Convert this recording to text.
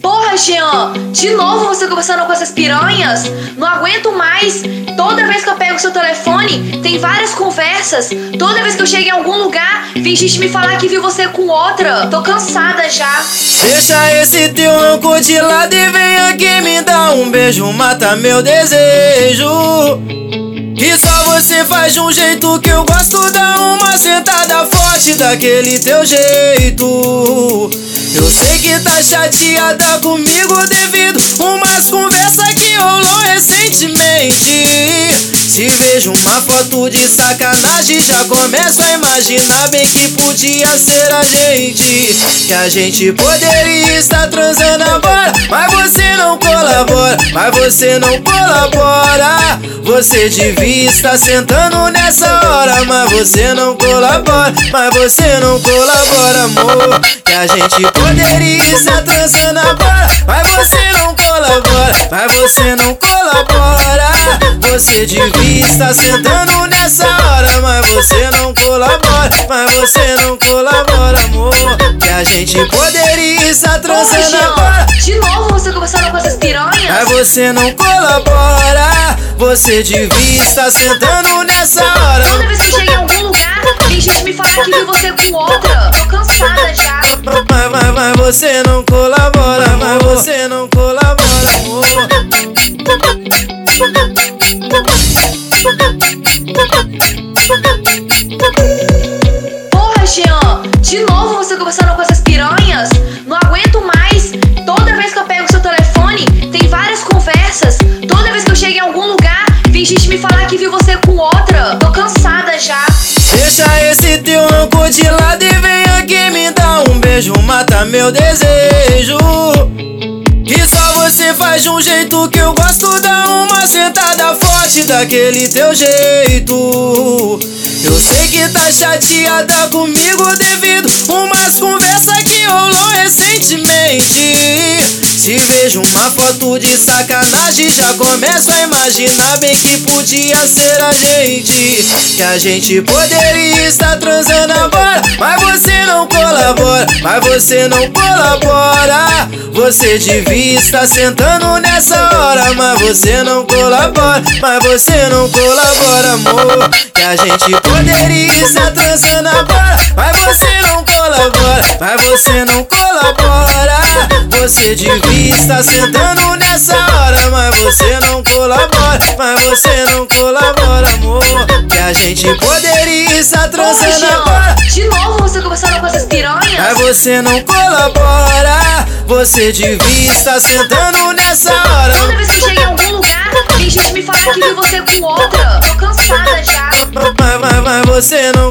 Porra, Jean, de novo você conversando com essas piranhas? Não aguento mais. Toda vez que eu pego seu telefone, tem várias conversas. Toda vez que eu chego em algum lugar, vem gente me falar que viu você com outra. Tô cansada já. Deixa esse teu rancor de lado e vem aqui me dar um beijo, mata meu desejo. Que só você faz de um jeito que eu gosto, dá uma sentada forte daquele teu jeito. Eu sei que tá chateada comigo devido umas conversas que rolou recentemente. Se vejo uma foto de sacanagem, já começo a imaginar bem que podia ser a gente. Que a gente poderia estar transando agora, mas você não colabora, mas você não colabora. Você devia estar sentando nessa hora, você não colabora, mas você não colabora, amor. Que a gente poderia estar transando agora, mas você não colabora, mas você não colabora. Você devia estar sentando nessa hora, mas você não colabora, mas você não colabora, amor. Que a gente poderia estar transando agora. De novo você conversando com essas piranhas? Mas você não colabora, você devia estar sentando nessa hora. Toda vez que eu chego me falar que viu você com outra. Tô cansada já. Mas, mas, mas você não colabora, mas você não colabora, amor. Porra, Jean, de novo você conversando teu rancor de lado e vem aqui me dar um beijo, mata meu desejo. Que só você faz de um jeito que eu gosto, dá uma sentada forte daquele teu jeito. Eu sei que tá chateada comigo devido umas conversas que rolou recentemente. Vejo uma foto de sacanagem, já começo a imaginar bem que podia ser a gente. Que a gente poderia estar transando agora, mas você não colabora, mas você não colabora. Você devia estar sentando nessa hora, mas você não colabora, mas você não colabora, amor. Que a gente poderia estar transando agora, mas você não colabora, mas você não colabora. Você devia estar sentando nessa hora, mas você não colabora, mas você não colabora, amor. Que a gente poderia estar transando agora. De novo você conversando com essas piranhas? Mas você não colabora, você devia estar sentando nessa hora. Toda vez que eu chego em algum lugar, vem gente me falar que viu você com outra. Tô cansada já. Mas, mas, mas você não